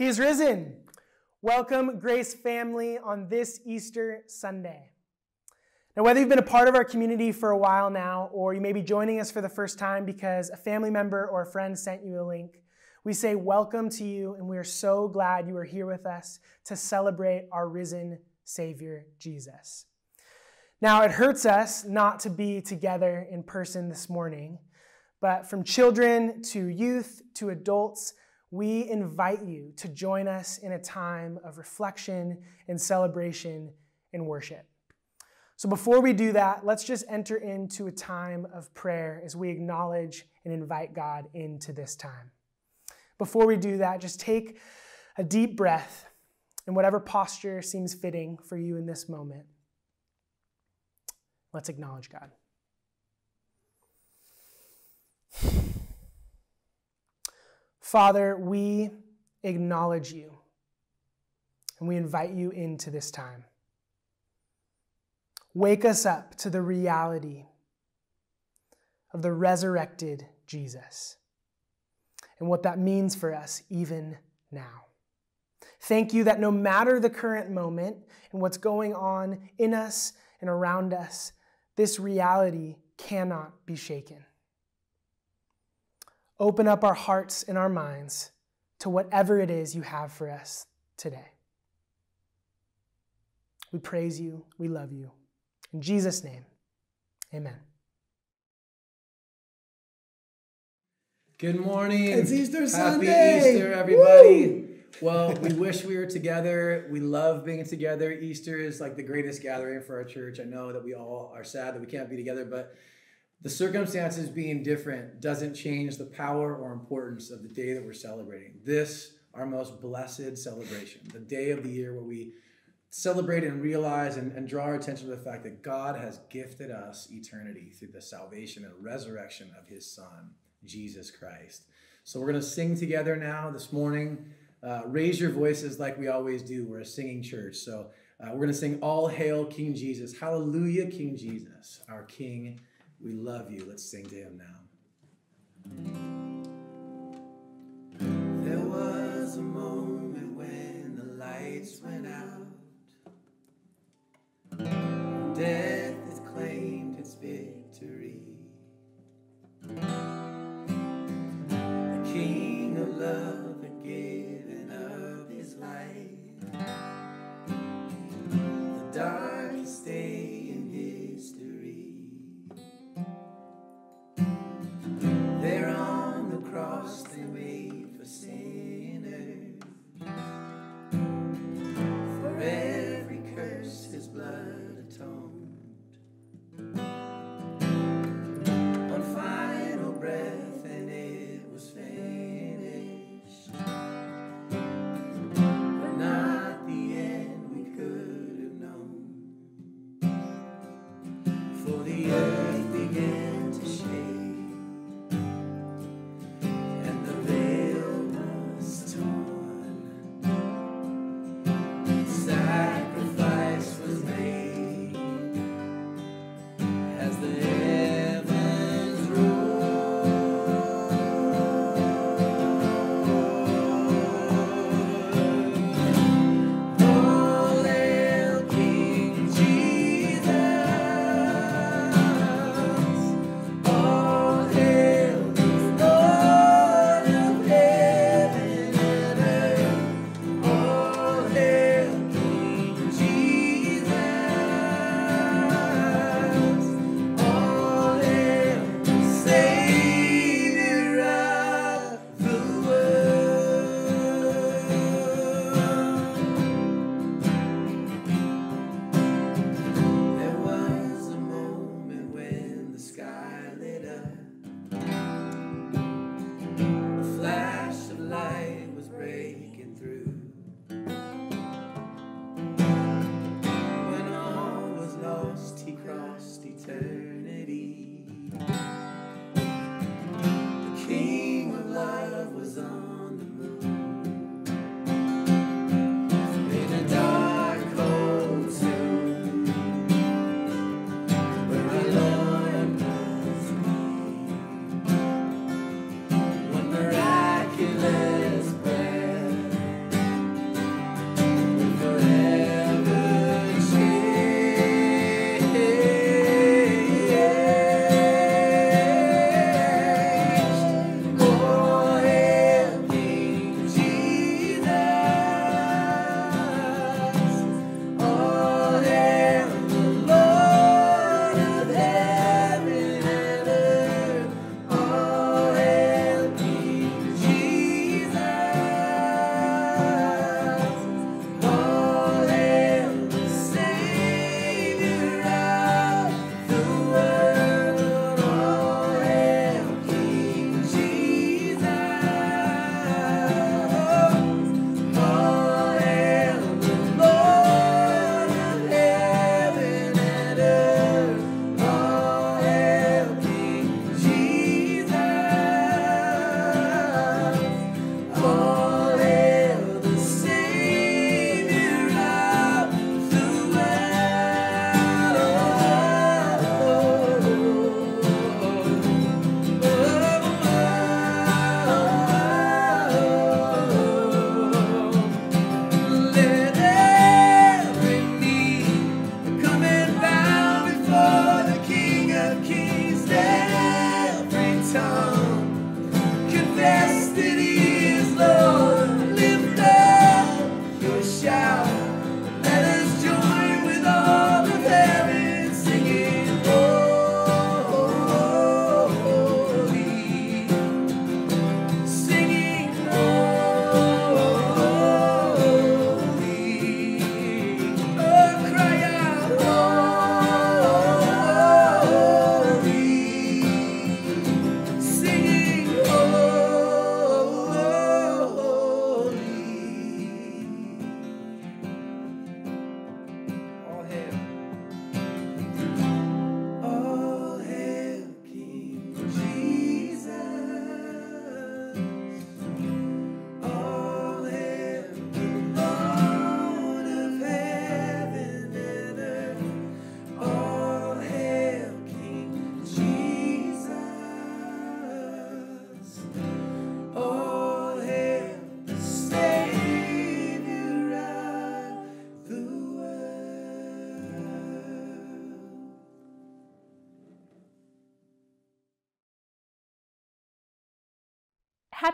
He is risen. Welcome, Grace family, on this Easter Sunday. Now, whether you've been a part of our community for a while now, or you may be joining us for the first time because a family member or a friend sent you a link, we say welcome to you, and we are so glad you are here with us to celebrate our risen Savior, Jesus. Now, it hurts us not to be together in person this morning, but from children to youth to adults, we invite you to join us in a time of reflection and celebration and worship. So, before we do that, let's just enter into a time of prayer as we acknowledge and invite God into this time. Before we do that, just take a deep breath in whatever posture seems fitting for you in this moment. Let's acknowledge God. Father, we acknowledge you and we invite you into this time. Wake us up to the reality of the resurrected Jesus and what that means for us even now. Thank you that no matter the current moment and what's going on in us and around us, this reality cannot be shaken open up our hearts and our minds to whatever it is you have for us today. We praise you. We love you. In Jesus' name, amen. Good morning. It's Easter Happy Sunday. Easter, everybody. Well, we wish we were together. We love being together. Easter is like the greatest gathering for our church. I know that we all are sad that we can't be together, but the circumstances being different doesn't change the power or importance of the day that we're celebrating. This, our most blessed celebration, the day of the year where we celebrate and realize and, and draw our attention to the fact that God has gifted us eternity through the salvation and resurrection of his Son, Jesus Christ. So we're going to sing together now this morning. Uh, raise your voices like we always do. We're a singing church. So uh, we're going to sing All Hail King Jesus. Hallelujah, King Jesus, our King we love you. Let's sing to him now. There was a moment when the lights went out. Death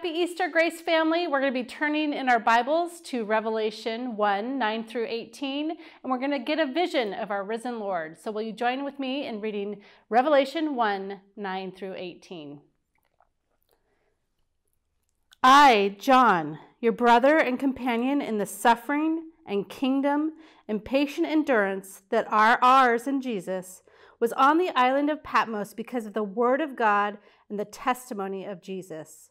Happy Easter, Grace family. We're going to be turning in our Bibles to Revelation 1 9 through 18, and we're going to get a vision of our risen Lord. So, will you join with me in reading Revelation 1 9 through 18? I, John, your brother and companion in the suffering and kingdom and patient endurance that are ours in Jesus, was on the island of Patmos because of the word of God and the testimony of Jesus.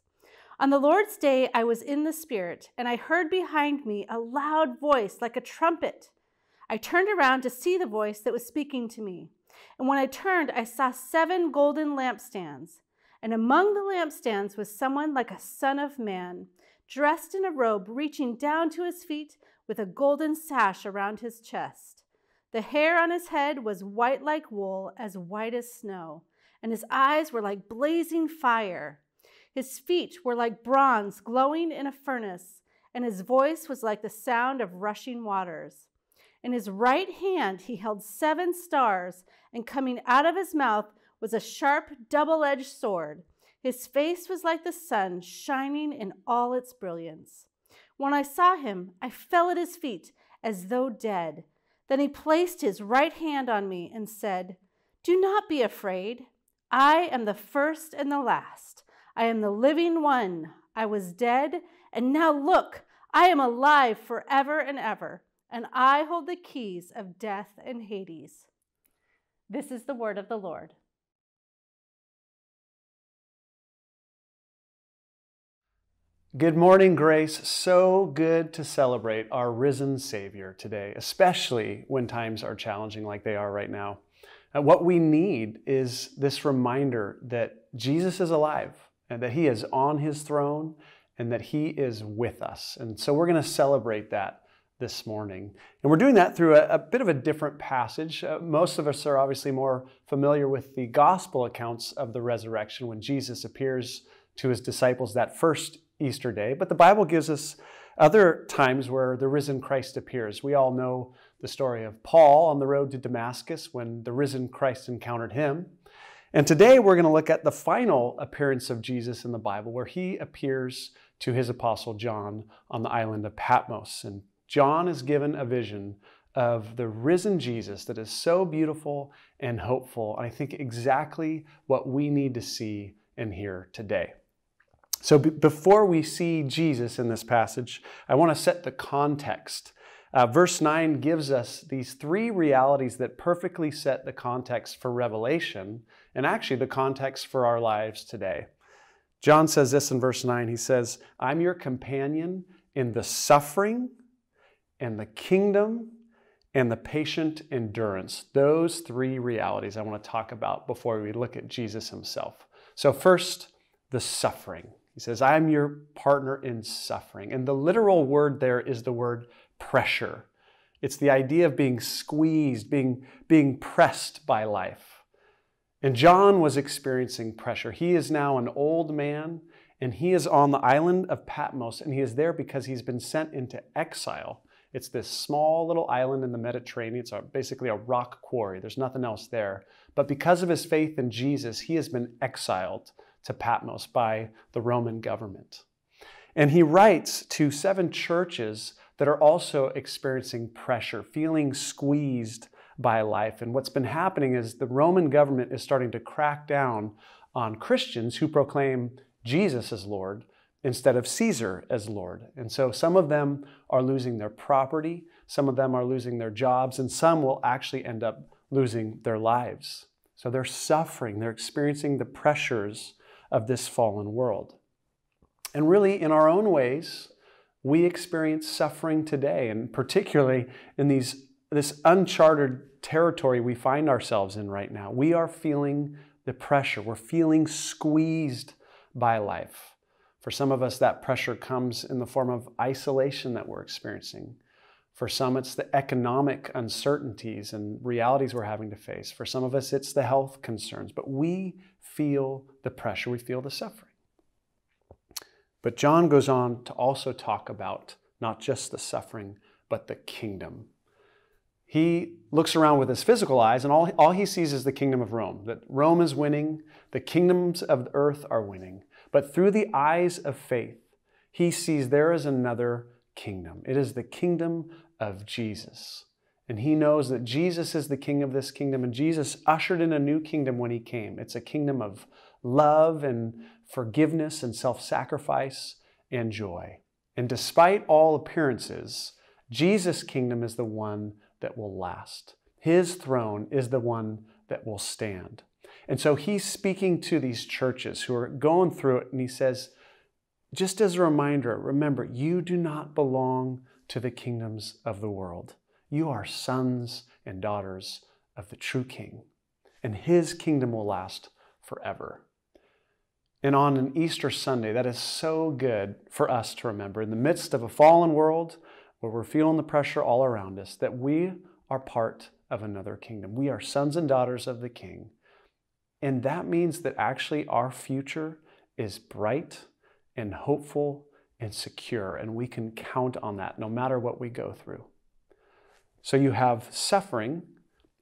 On the Lord's day, I was in the Spirit, and I heard behind me a loud voice like a trumpet. I turned around to see the voice that was speaking to me. And when I turned, I saw seven golden lampstands. And among the lampstands was someone like a son of man, dressed in a robe reaching down to his feet with a golden sash around his chest. The hair on his head was white like wool, as white as snow, and his eyes were like blazing fire. His feet were like bronze glowing in a furnace, and his voice was like the sound of rushing waters. In his right hand he held seven stars, and coming out of his mouth was a sharp, double edged sword. His face was like the sun, shining in all its brilliance. When I saw him, I fell at his feet as though dead. Then he placed his right hand on me and said, Do not be afraid. I am the first and the last. I am the living one. I was dead, and now look, I am alive forever and ever, and I hold the keys of death and Hades. This is the word of the Lord. Good morning, Grace. So good to celebrate our risen Savior today, especially when times are challenging like they are right now. And what we need is this reminder that Jesus is alive and that he is on his throne and that he is with us. And so we're going to celebrate that this morning. And we're doing that through a, a bit of a different passage. Uh, most of us are obviously more familiar with the gospel accounts of the resurrection when Jesus appears to his disciples that first Easter day, but the Bible gives us other times where the risen Christ appears. We all know the story of Paul on the road to Damascus when the risen Christ encountered him. And today we're going to look at the final appearance of Jesus in the Bible, where he appears to his apostle John on the island of Patmos. And John is given a vision of the risen Jesus that is so beautiful and hopeful. And I think exactly what we need to see and hear today. So, before we see Jesus in this passage, I want to set the context. Uh, verse 9 gives us these three realities that perfectly set the context for Revelation and actually the context for our lives today. John says this in verse 9 He says, I'm your companion in the suffering and the kingdom and the patient endurance. Those three realities I want to talk about before we look at Jesus himself. So, first, the suffering. He says, I'm your partner in suffering. And the literal word there is the word pressure. It's the idea of being squeezed, being, being pressed by life. And John was experiencing pressure. He is now an old man, and he is on the island of Patmos, and he is there because he's been sent into exile. It's this small little island in the Mediterranean. It's basically a rock quarry. There's nothing else there. But because of his faith in Jesus, he has been exiled to Patmos by the Roman government. And he writes to seven churches that are also experiencing pressure, feeling squeezed by life. And what's been happening is the Roman government is starting to crack down on Christians who proclaim Jesus as Lord instead of Caesar as Lord. And so some of them are losing their property, some of them are losing their jobs, and some will actually end up losing their lives. So they're suffering, they're experiencing the pressures of this fallen world. And really, in our own ways, we experience suffering today, and particularly in these, this uncharted territory we find ourselves in right now. We are feeling the pressure, we're feeling squeezed by life. For some of us, that pressure comes in the form of isolation that we're experiencing. For some, it's the economic uncertainties and realities we're having to face. For some of us, it's the health concerns. But we feel the pressure, we feel the suffering. But John goes on to also talk about not just the suffering, but the kingdom. He looks around with his physical eyes, and all, all he sees is the kingdom of Rome, that Rome is winning, the kingdoms of the earth are winning. But through the eyes of faith, he sees there is another kingdom. It is the kingdom of Jesus. And he knows that Jesus is the king of this kingdom, and Jesus ushered in a new kingdom when he came. It's a kingdom of love and forgiveness and self sacrifice and joy. And despite all appearances, Jesus' kingdom is the one that will last. His throne is the one that will stand. And so he's speaking to these churches who are going through it, and he says, just as a reminder, remember, you do not belong to the kingdoms of the world. You are sons and daughters of the true King, and his kingdom will last forever. And on an Easter Sunday, that is so good for us to remember in the midst of a fallen world where we're feeling the pressure all around us that we are part of another kingdom. We are sons and daughters of the King. And that means that actually our future is bright and hopeful and secure, and we can count on that no matter what we go through. So you have suffering,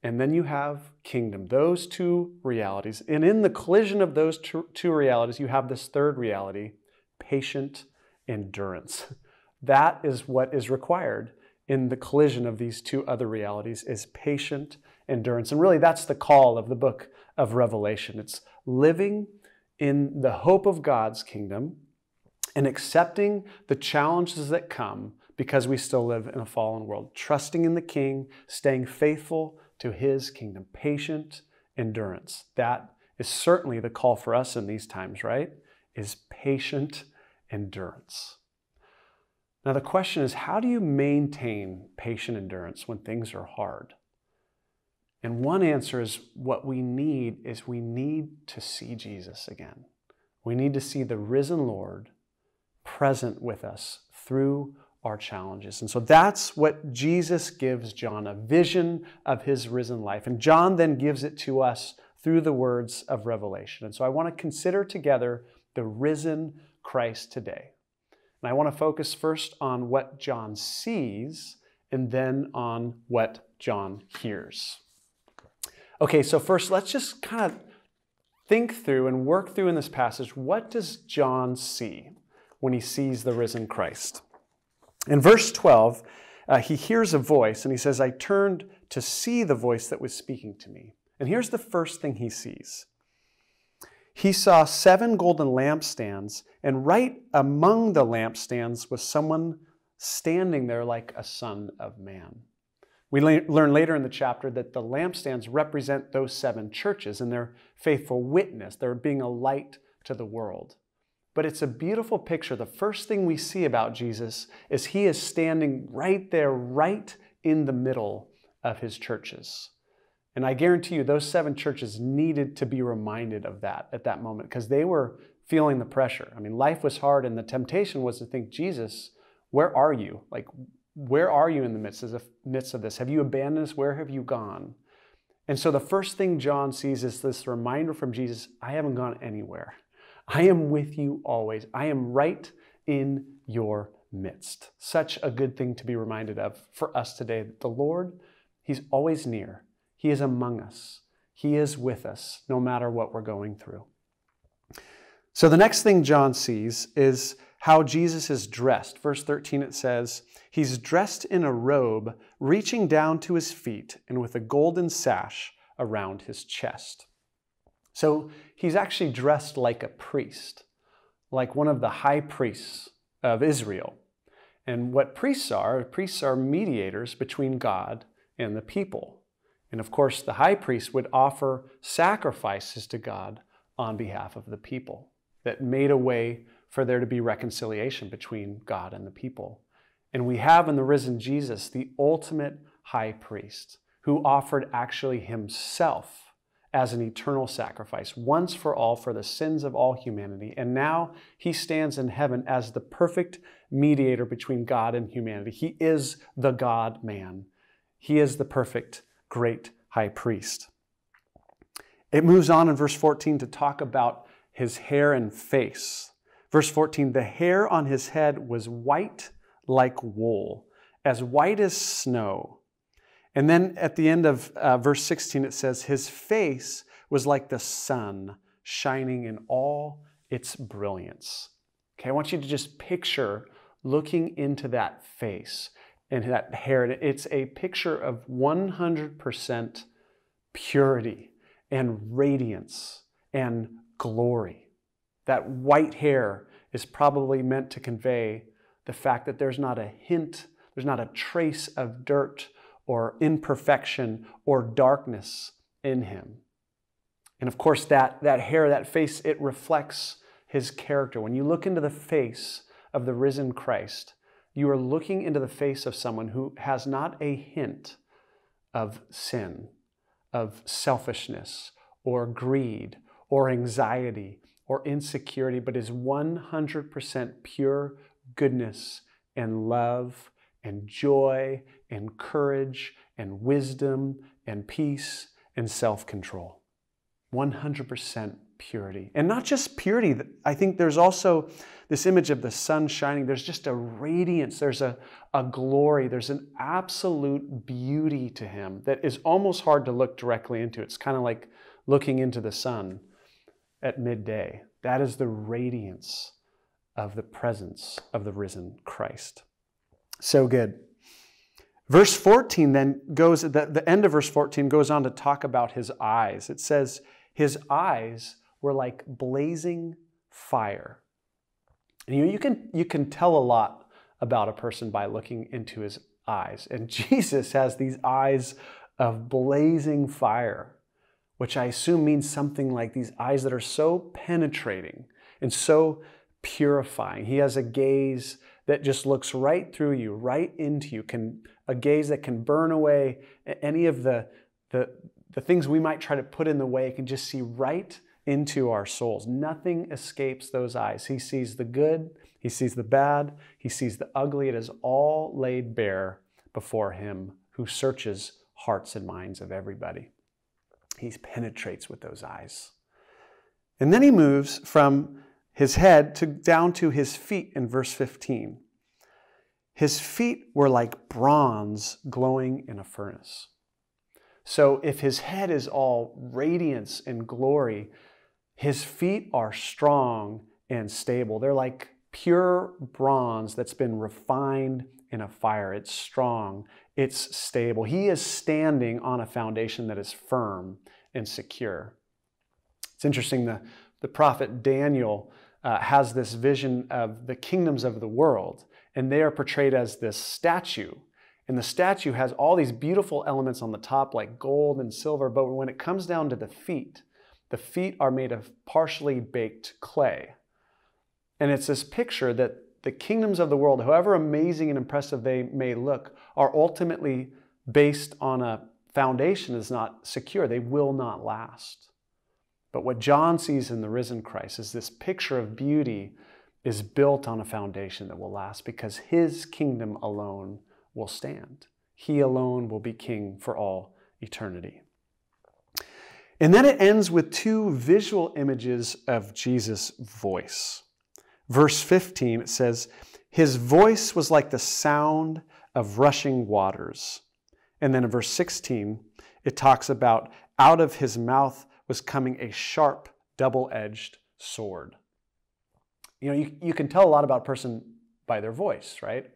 and then you have kingdom, those two realities. And in the collision of those two realities, you have this third reality patient endurance. That is what is required in the collision of these two other realities is patient endurance. And really that's the call of the book of Revelation. It's living in the hope of God's kingdom and accepting the challenges that come because we still live in a fallen world, trusting in the King, staying faithful to his kingdom, patient endurance. That is certainly the call for us in these times, right? Is patient endurance. Now, the question is how do you maintain patient endurance when things are hard? And one answer is what we need is we need to see Jesus again. We need to see the risen Lord present with us through our challenges. And so that's what Jesus gives John a vision of his risen life. And John then gives it to us through the words of Revelation. And so I want to consider together the risen Christ today. And I want to focus first on what John sees and then on what John hears. Okay, so first let's just kind of think through and work through in this passage what does John see when he sees the risen Christ? In verse 12, uh, he hears a voice and he says, I turned to see the voice that was speaking to me. And here's the first thing he sees he saw seven golden lampstands, and right among the lampstands was someone standing there like a son of man. We learn later in the chapter that the lampstands represent those seven churches and their faithful witness. They're being a light to the world. But it's a beautiful picture. The first thing we see about Jesus is he is standing right there, right in the middle of his churches. And I guarantee you, those seven churches needed to be reminded of that at that moment because they were feeling the pressure. I mean, life was hard, and the temptation was to think, Jesus, where are you? Like, where are you in the midst of, this? Have you abandoned us? Where have you gone? And so the first thing John sees is this reminder from Jesus I haven't gone anywhere. I am with you always. I am right in your midst. Such a good thing to be reminded of for us today. The Lord, He's always near, He is among us, He is with us no matter what we're going through. So the next thing John sees is how Jesus is dressed. Verse 13 it says, He's dressed in a robe reaching down to his feet and with a golden sash around his chest. So he's actually dressed like a priest, like one of the high priests of Israel. And what priests are, priests are mediators between God and the people. And of course, the high priest would offer sacrifices to God on behalf of the people that made a way for there to be reconciliation between God and the people. And we have in the risen Jesus the ultimate high priest who offered actually himself as an eternal sacrifice, once for all for the sins of all humanity. And now he stands in heaven as the perfect mediator between God and humanity. He is the God man, he is the perfect great high priest. It moves on in verse 14 to talk about his hair and face. Verse 14 the hair on his head was white like wool, as white as snow and then at the end of uh, verse 16, it says, His face was like the sun shining in all its brilliance. Okay, I want you to just picture looking into that face and that hair. It's a picture of 100% purity and radiance and glory. That white hair is probably meant to convey the fact that there's not a hint, there's not a trace of dirt or imperfection or darkness in him. And of course, that, that hair, that face, it reflects his character. When you look into the face of the risen Christ, you are looking into the face of someone who has not a hint of sin, of selfishness, or greed, or anxiety, or insecurity, but is 100% pure goodness and love and joy and courage and wisdom and peace and self control. 100% purity. And not just purity, I think there's also this image of the sun shining. There's just a radiance, there's a, a glory, there's an absolute beauty to him that is almost hard to look directly into. It's kind of like looking into the sun at midday. That is the radiance of the presence of the risen Christ. So good. Verse 14 then goes, the, the end of verse 14 goes on to talk about his eyes. It says, His eyes were like blazing fire. And you, you, can, you can tell a lot about a person by looking into his eyes. And Jesus has these eyes of blazing fire, which I assume means something like these eyes that are so penetrating and so purifying. He has a gaze that just looks right through you, right into you, can a gaze that can burn away any of the, the, the things we might try to put in the way. Can just see right into our souls. Nothing escapes those eyes. He sees the good, he sees the bad, he sees the ugly. It is all laid bare before him who searches hearts and minds of everybody. He penetrates with those eyes. And then he moves from his head to down to his feet in verse 15. His feet were like bronze glowing in a furnace. So if his head is all radiance and glory, his feet are strong and stable. They're like pure bronze that's been refined in a fire. It's strong, it's stable. He is standing on a foundation that is firm and secure. It's interesting, the, the prophet Daniel uh, has this vision of the kingdoms of the world, and they are portrayed as this statue. And the statue has all these beautiful elements on the top, like gold and silver, but when it comes down to the feet, the feet are made of partially baked clay. And it's this picture that the kingdoms of the world, however amazing and impressive they may look, are ultimately based on a foundation that's not secure. They will not last. But what John sees in the risen Christ is this picture of beauty is built on a foundation that will last because his kingdom alone will stand. He alone will be king for all eternity. And then it ends with two visual images of Jesus' voice. Verse 15, it says, His voice was like the sound of rushing waters. And then in verse 16, it talks about out of his mouth was coming a sharp, double edged sword. You know, you, you can tell a lot about a person by their voice, right?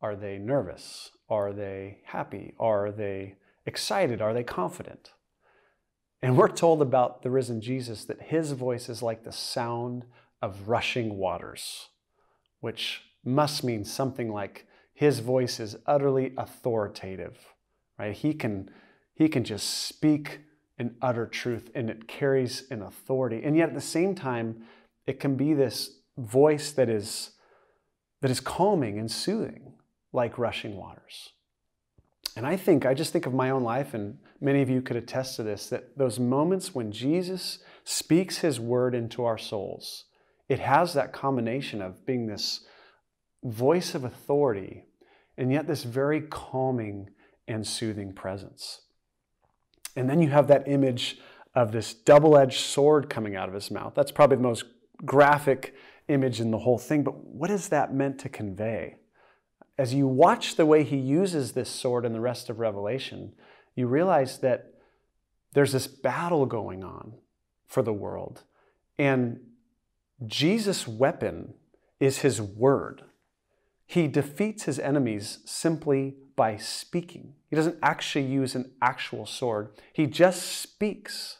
Are they nervous? Are they happy? Are they excited? Are they confident? And we're told about the risen Jesus that his voice is like the sound of rushing waters, which must mean something like his voice is utterly authoritative, right? He can, he can just speak an utter truth and it carries an authority. And yet at the same time, it can be this voice that is, that is calming and soothing, like rushing waters. And I think, I just think of my own life, and many of you could attest to this, that those moments when Jesus speaks his word into our souls, it has that combination of being this voice of authority and yet this very calming and soothing presence. And then you have that image of this double edged sword coming out of his mouth. That's probably the most graphic image in the whole thing. But what is that meant to convey? As you watch the way he uses this sword in the rest of Revelation, you realize that there's this battle going on for the world. And Jesus' weapon is his word. He defeats his enemies simply by speaking. He doesn't actually use an actual sword, he just speaks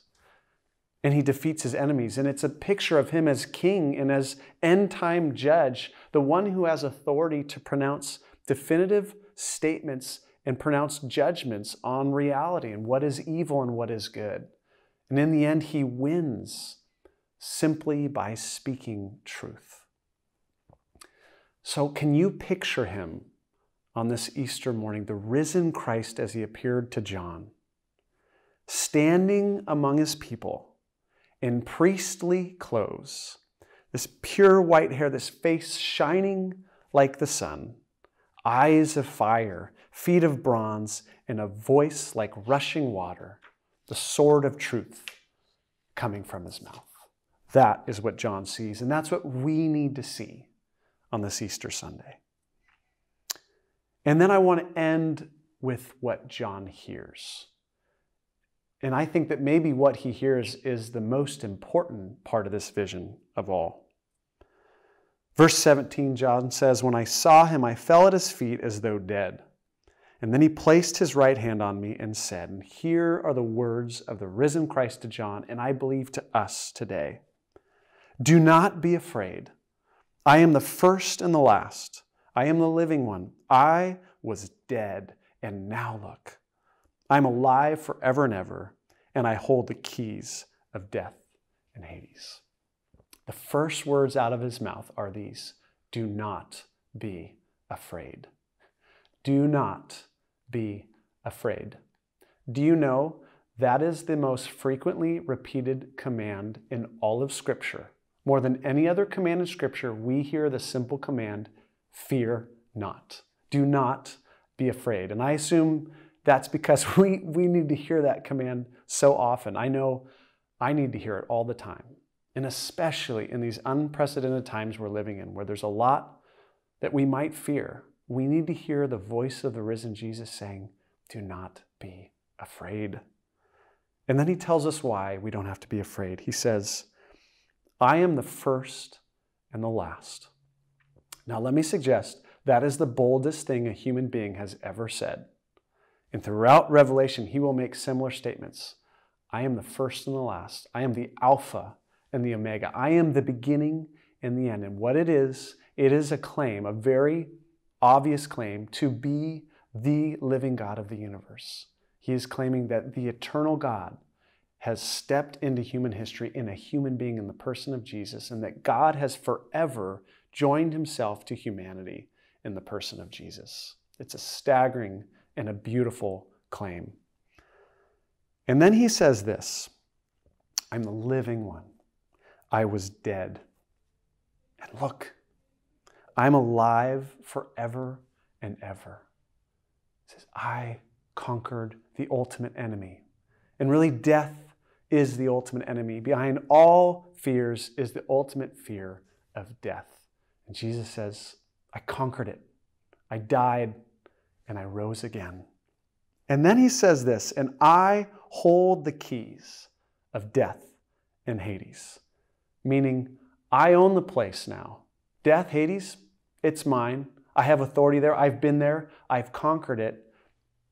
and he defeats his enemies. And it's a picture of him as king and as end time judge, the one who has authority to pronounce definitive statements and pronounce judgments on reality and what is evil and what is good. And in the end, he wins simply by speaking truth. So, can you picture him on this Easter morning, the risen Christ as he appeared to John, standing among his people in priestly clothes, this pure white hair, this face shining like the sun, eyes of fire, feet of bronze, and a voice like rushing water, the sword of truth coming from his mouth? That is what John sees, and that's what we need to see on this Easter Sunday. And then I want to end with what John hears. And I think that maybe what he hears is the most important part of this vision of all. Verse 17, John says, When I saw him, I fell at his feet as though dead. And then he placed his right hand on me and said, here are the words of the risen Christ to John, and I believe to us today. Do not be afraid. I am the first and the last. I am the living one. I was dead, and now look. I'm alive forever and ever, and I hold the keys of death and Hades. The first words out of his mouth are these Do not be afraid. Do not be afraid. Do you know that is the most frequently repeated command in all of Scripture? More than any other command in Scripture, we hear the simple command fear not. Do not be afraid. And I assume that's because we, we need to hear that command so often. I know I need to hear it all the time. And especially in these unprecedented times we're living in, where there's a lot that we might fear, we need to hear the voice of the risen Jesus saying, Do not be afraid. And then he tells us why we don't have to be afraid. He says, I am the first and the last. Now, let me suggest that is the boldest thing a human being has ever said. And throughout Revelation, he will make similar statements I am the first and the last. I am the Alpha and the Omega. I am the beginning and the end. And what it is, it is a claim, a very obvious claim, to be the living God of the universe. He is claiming that the eternal God has stepped into human history in a human being in the person of Jesus, and that God has forever joined himself to humanity in the person of Jesus. It's a staggering and a beautiful claim. And then he says this I'm the living one. I was dead. And look, I'm alive forever and ever. He says, I conquered the ultimate enemy. And really, death is the ultimate enemy. Behind all fears is the ultimate fear of death. And Jesus says, I conquered it. I died and I rose again. And then he says this, and I hold the keys of death and Hades, meaning I own the place now. Death, Hades, it's mine. I have authority there. I've been there. I've conquered it.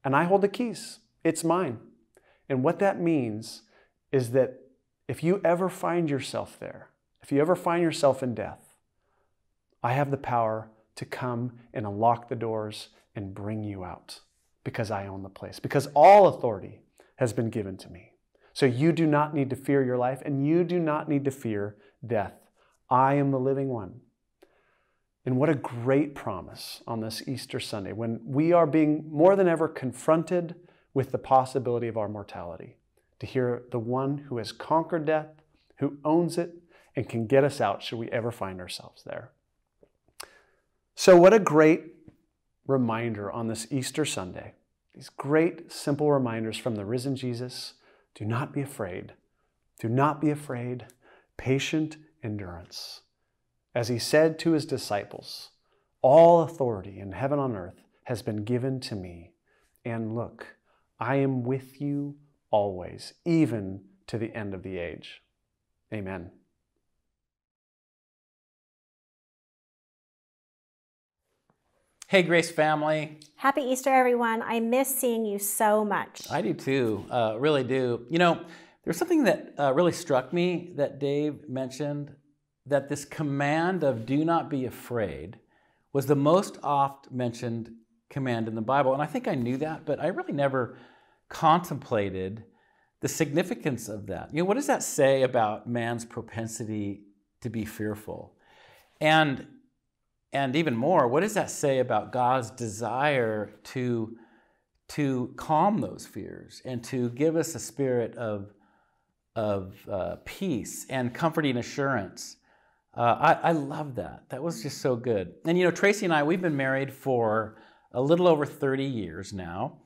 And I hold the keys. It's mine. And what that means is that if you ever find yourself there, if you ever find yourself in death, I have the power to come and unlock the doors and bring you out because I own the place, because all authority has been given to me. So you do not need to fear your life and you do not need to fear death. I am the living one. And what a great promise on this Easter Sunday when we are being more than ever confronted with the possibility of our mortality to hear the one who has conquered death, who owns it, and can get us out should we ever find ourselves there. So, what a great reminder on this Easter Sunday. These great, simple reminders from the risen Jesus. Do not be afraid. Do not be afraid. Patient endurance. As he said to his disciples, All authority in heaven and earth has been given to me. And look, I am with you always, even to the end of the age. Amen. Hey, Grace family. Happy Easter, everyone. I miss seeing you so much. I do too, uh, really do. You know, there's something that uh, really struck me that Dave mentioned that this command of do not be afraid was the most oft mentioned command in the Bible. And I think I knew that, but I really never contemplated the significance of that. You know, what does that say about man's propensity to be fearful? And and even more, what does that say about God's desire to, to calm those fears and to give us a spirit of, of uh, peace and comforting assurance? Uh, I, I love that. That was just so good. And you know, Tracy and I, we've been married for a little over 30 years now.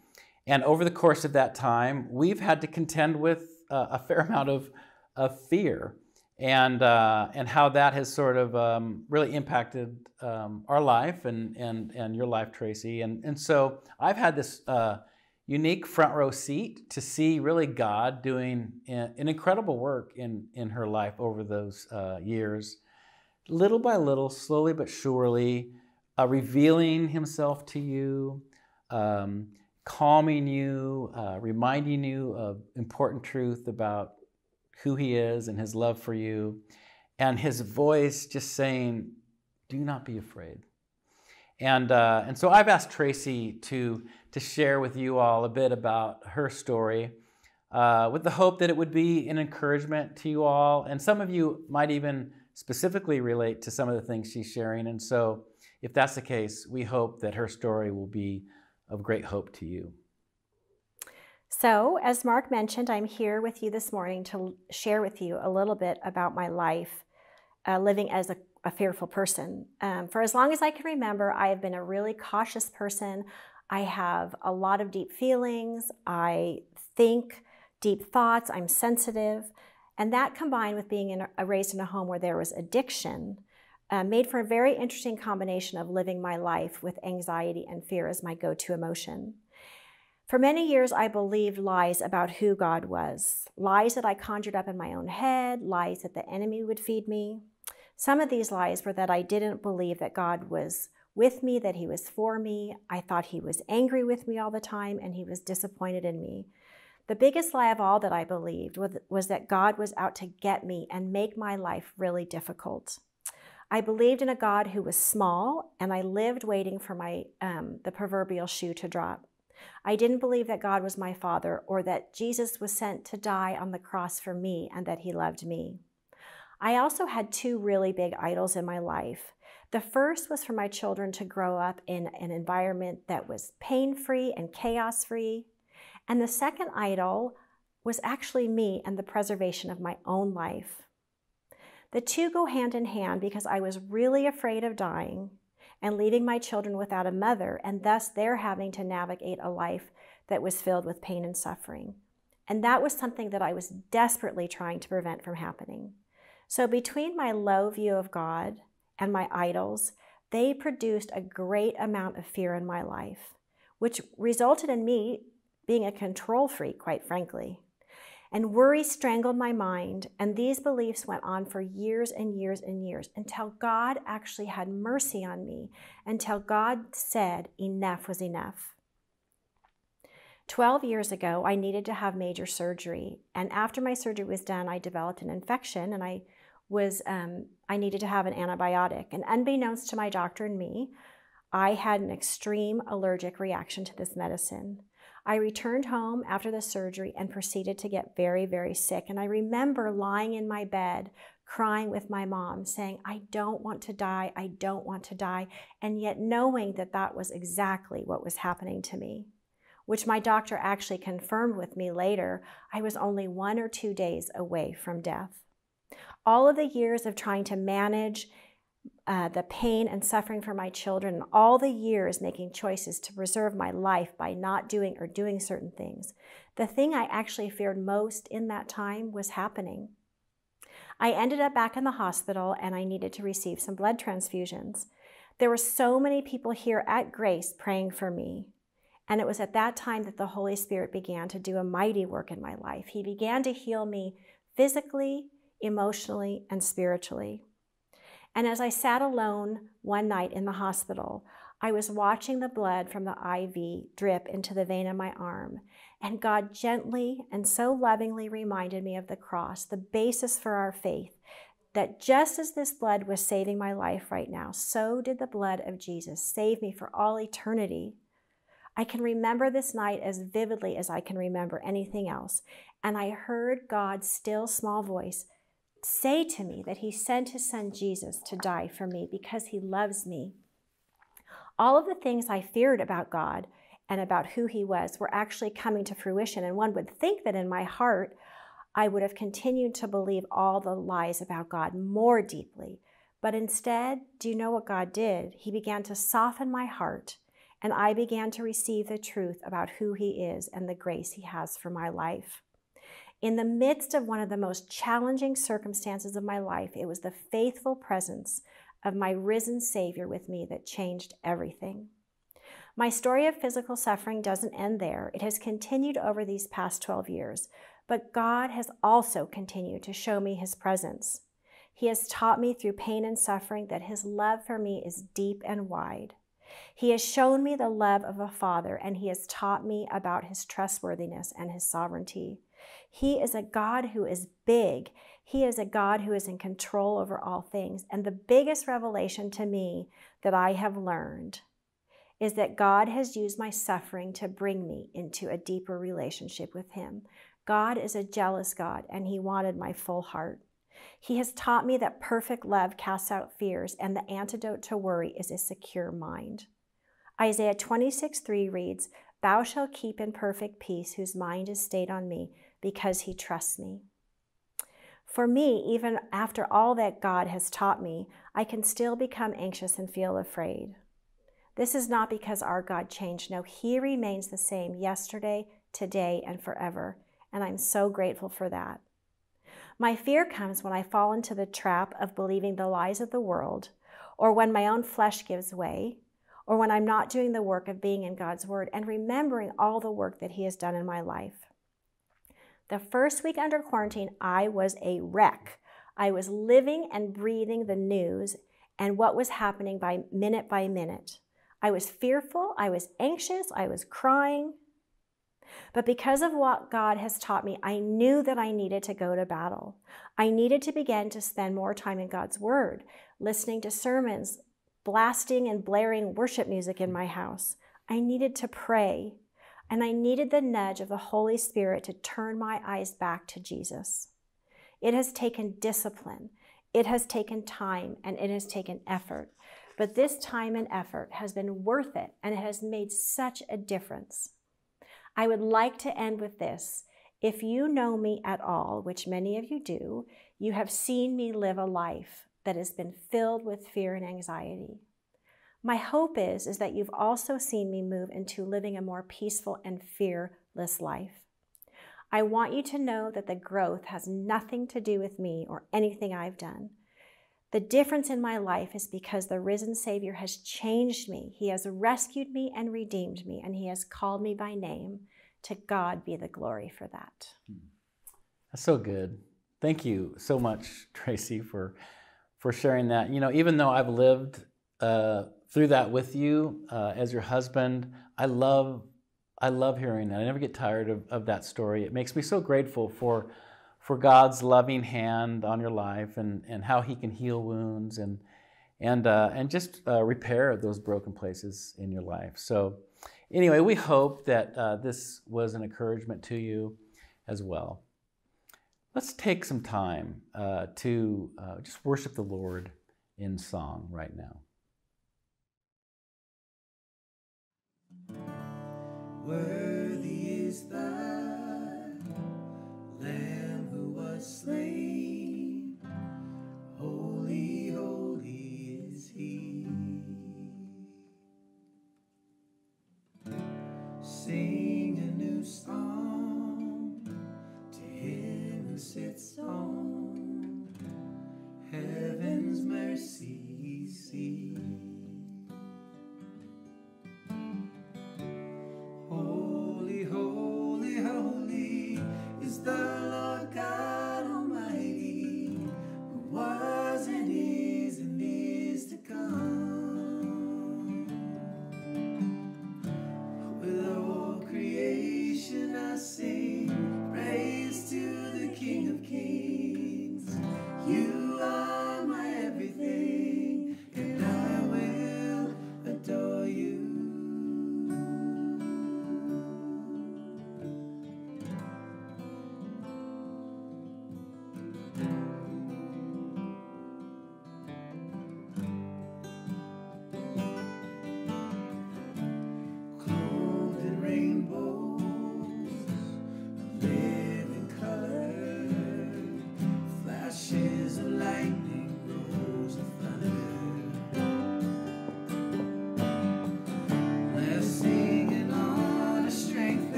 And over the course of that time, we've had to contend with uh, a fair amount of, of fear and uh, and how that has sort of um, really impacted um, our life and and and your life, Tracy. And and so I've had this uh, unique front row seat to see really God doing an incredible work in in her life over those uh, years, little by little, slowly but surely, uh, revealing Himself to you. Um, calming you, uh, reminding you of important truth about who He is and His love for you, and His voice just saying, Do not be afraid. And, uh, and so I've asked Tracy to, to share with you all a bit about her story uh, with the hope that it would be an encouragement to you all. And some of you might even specifically relate to some of the things she's sharing. And so, if that's the case, we hope that her story will be of great hope to you. So, as Mark mentioned, I'm here with you this morning to share with you a little bit about my life uh, living as a, a fearful person. Um, for as long as I can remember, I have been a really cautious person. I have a lot of deep feelings. I think deep thoughts. I'm sensitive. And that combined with being in a, raised in a home where there was addiction uh, made for a very interesting combination of living my life with anxiety and fear as my go to emotion. For many years, I believed lies about who God was lies that I conjured up in my own head, lies that the enemy would feed me. Some of these lies were that I didn't believe that God was with me, that He was for me. I thought He was angry with me all the time and He was disappointed in me. The biggest lie of all that I believed was, was that God was out to get me and make my life really difficult. I believed in a God who was small, and I lived waiting for my um, the proverbial shoe to drop. I didn't believe that God was my father or that Jesus was sent to die on the cross for me and that he loved me. I also had two really big idols in my life. The first was for my children to grow up in an environment that was pain free and chaos free. And the second idol was actually me and the preservation of my own life. The two go hand in hand because I was really afraid of dying and leaving my children without a mother, and thus they're having to navigate a life that was filled with pain and suffering. And that was something that I was desperately trying to prevent from happening. So, between my low view of God and my idols, they produced a great amount of fear in my life, which resulted in me being a control freak, quite frankly. And worry strangled my mind, and these beliefs went on for years and years and years until God actually had mercy on me, until God said enough was enough. 12 years ago, I needed to have major surgery. And after my surgery was done, I developed an infection and I was um, I needed to have an antibiotic. And unbeknownst to my doctor and me, I had an extreme allergic reaction to this medicine. I returned home after the surgery and proceeded to get very, very sick. And I remember lying in my bed, crying with my mom, saying, I don't want to die, I don't want to die, and yet knowing that that was exactly what was happening to me, which my doctor actually confirmed with me later. I was only one or two days away from death. All of the years of trying to manage uh, the pain and suffering for my children, all the years making choices to preserve my life by not doing or doing certain things, the thing I actually feared most in that time was happening. I ended up back in the hospital and I needed to receive some blood transfusions. There were so many people here at Grace praying for me. And it was at that time that the Holy Spirit began to do a mighty work in my life. He began to heal me physically, emotionally, and spiritually. And as I sat alone one night in the hospital, I was watching the blood from the IV drip into the vein of my arm, and God gently and so lovingly reminded me of the cross, the basis for our faith, that just as this blood was saving my life right now, so did the blood of Jesus save me for all eternity. I can remember this night as vividly as I can remember anything else. And I heard God's still small voice say to me that He sent His Son Jesus to die for me because He loves me. All of the things I feared about God and about who He was were actually coming to fruition. And one would think that in my heart, I would have continued to believe all the lies about God more deeply. But instead, do you know what God did? He began to soften my heart and I began to receive the truth about who He is and the grace He has for my life. In the midst of one of the most challenging circumstances of my life, it was the faithful presence of my risen Savior with me that changed everything. My story of physical suffering doesn't end there. It has continued over these past 12 years, but God has also continued to show me His presence. He has taught me through pain and suffering that His love for me is deep and wide. He has shown me the love of a father, and he has taught me about his trustworthiness and his sovereignty. He is a God who is big. He is a God who is in control over all things. And the biggest revelation to me that I have learned is that God has used my suffering to bring me into a deeper relationship with Him. God is a jealous God, and He wanted my full heart. He has taught me that perfect love casts out fears, and the antidote to worry is a secure mind. Isaiah 26 3 reads, Thou shalt keep in perfect peace whose mind is stayed on me, because he trusts me. For me, even after all that God has taught me, I can still become anxious and feel afraid. This is not because our God changed. No, He remains the same yesterday, today, and forever. And I'm so grateful for that. My fear comes when I fall into the trap of believing the lies of the world, or when my own flesh gives way, or when I'm not doing the work of being in God's Word and remembering all the work that He has done in my life. The first week under quarantine, I was a wreck. I was living and breathing the news and what was happening by minute by minute. I was fearful, I was anxious, I was crying. But because of what God has taught me, I knew that I needed to go to battle. I needed to begin to spend more time in God's Word, listening to sermons, blasting and blaring worship music in my house. I needed to pray, and I needed the nudge of the Holy Spirit to turn my eyes back to Jesus. It has taken discipline, it has taken time, and it has taken effort. But this time and effort has been worth it, and it has made such a difference. I would like to end with this. If you know me at all, which many of you do, you have seen me live a life that has been filled with fear and anxiety. My hope is, is that you've also seen me move into living a more peaceful and fearless life. I want you to know that the growth has nothing to do with me or anything I've done. The difference in my life is because the risen Savior has changed me. He has rescued me and redeemed me, and He has called me by name. To God be the glory for that. That's so good. Thank you so much, Tracy, for for sharing that. You know, even though I've lived uh, through that with you uh, as your husband, I love I love hearing that. I never get tired of, of that story. It makes me so grateful for for God's loving hand on your life and, and how He can heal wounds and and uh, and just uh, repair those broken places in your life. So, anyway, we hope that uh, this was an encouragement to you as well. Let's take some time uh, to uh, just worship the Lord in song right now. Worthy is the Lamb who was slain.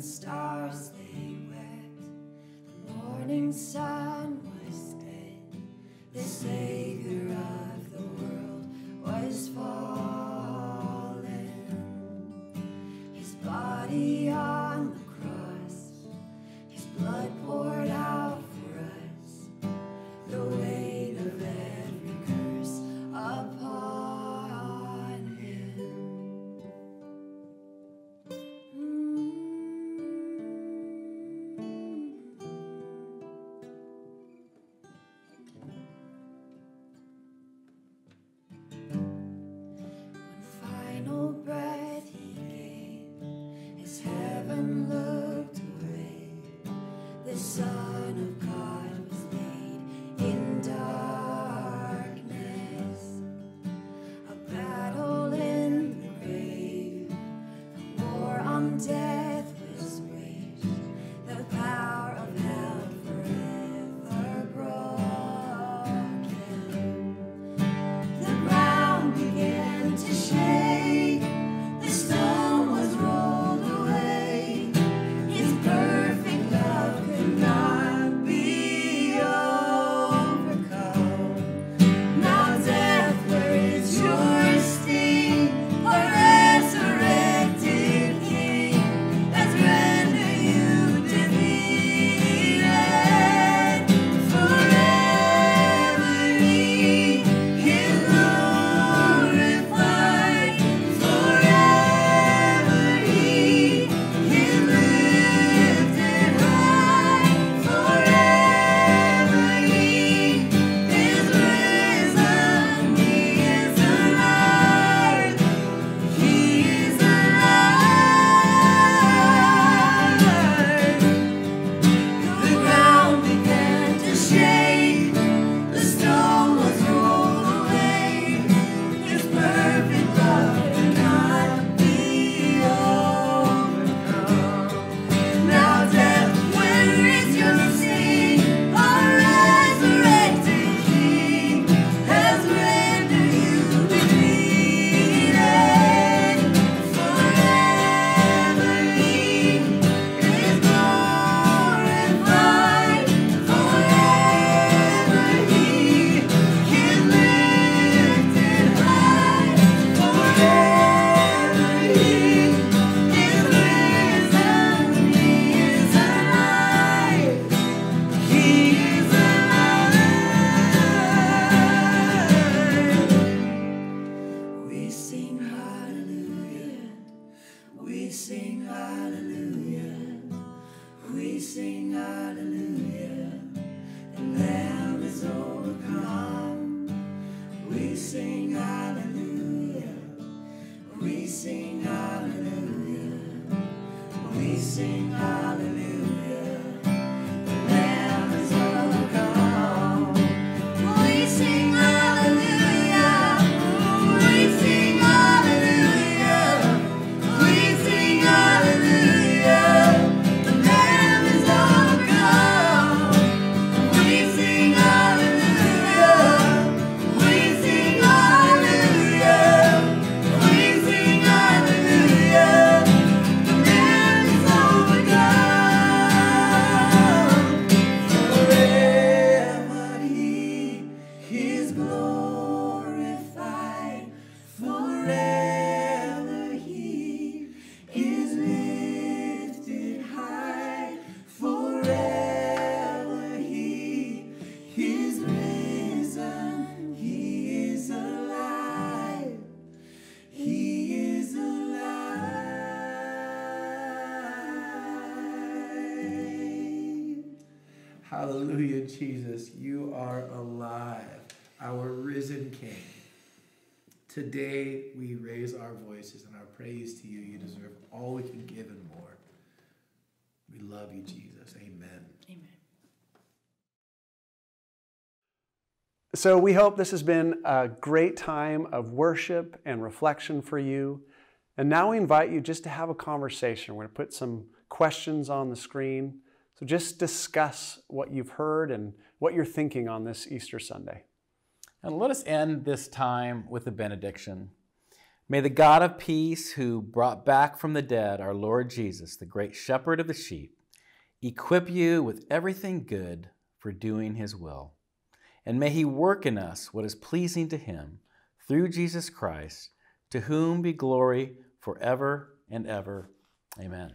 Stars they wept. The morning sun Jesus. You are alive, our risen King. Today we raise our voices and our praise to you. You deserve all we can give and more. We love you, Jesus. Amen. Amen. So, we hope this has been a great time of worship and reflection for you. And now we invite you just to have a conversation. We're going to put some questions on the screen. So, just discuss what you've heard and what you're thinking on this Easter Sunday. And let us end this time with a benediction. May the God of peace, who brought back from the dead our Lord Jesus, the great shepherd of the sheep, equip you with everything good for doing his will. And may he work in us what is pleasing to him through Jesus Christ, to whom be glory forever and ever. Amen.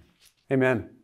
Amen.